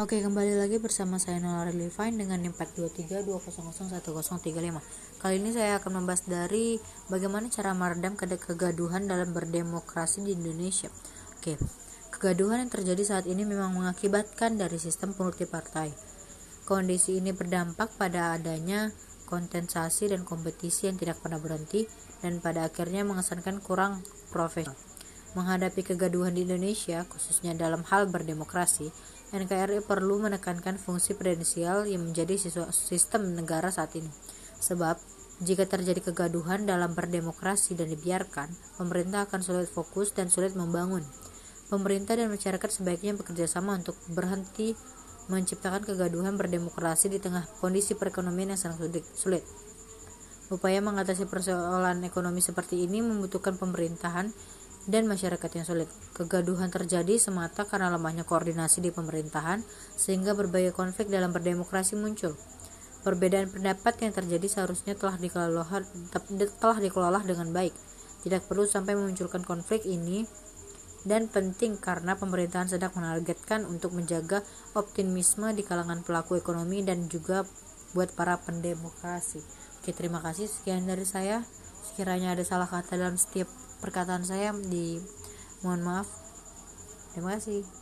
Oke, kembali lagi bersama saya Nola Levine dengan 42320011035. Kali ini saya akan membahas dari bagaimana cara meredam kegaduhan dalam berdemokrasi di Indonesia. Oke, kegaduhan yang terjadi saat ini memang mengakibatkan dari sistem multipartai. Kondisi ini berdampak pada adanya kontensasi dan kompetisi yang tidak pernah berhenti dan pada akhirnya mengesankan kurang profesional. Menghadapi kegaduhan di Indonesia, khususnya dalam hal berdemokrasi, NKRI perlu menekankan fungsi prudensial yang menjadi sistem negara saat ini. Sebab, jika terjadi kegaduhan dalam berdemokrasi dan dibiarkan, pemerintah akan sulit fokus dan sulit membangun. Pemerintah dan masyarakat sebaiknya bekerja sama untuk berhenti menciptakan kegaduhan berdemokrasi di tengah kondisi perekonomian yang sangat sulit. Upaya mengatasi persoalan ekonomi seperti ini membutuhkan pemerintahan dan masyarakat yang sulit. Kegaduhan terjadi semata karena lemahnya koordinasi di pemerintahan, sehingga berbagai konflik dalam berdemokrasi muncul. Perbedaan pendapat yang terjadi seharusnya telah dikelola, telah dikelola dengan baik. Tidak perlu sampai memunculkan konflik ini dan penting karena pemerintahan sedang menargetkan untuk menjaga optimisme di kalangan pelaku ekonomi dan juga buat para pendemokrasi. Oke, terima kasih sekian dari saya. Sekiranya ada salah kata dalam setiap perkataan saya di mohon maaf. Terima kasih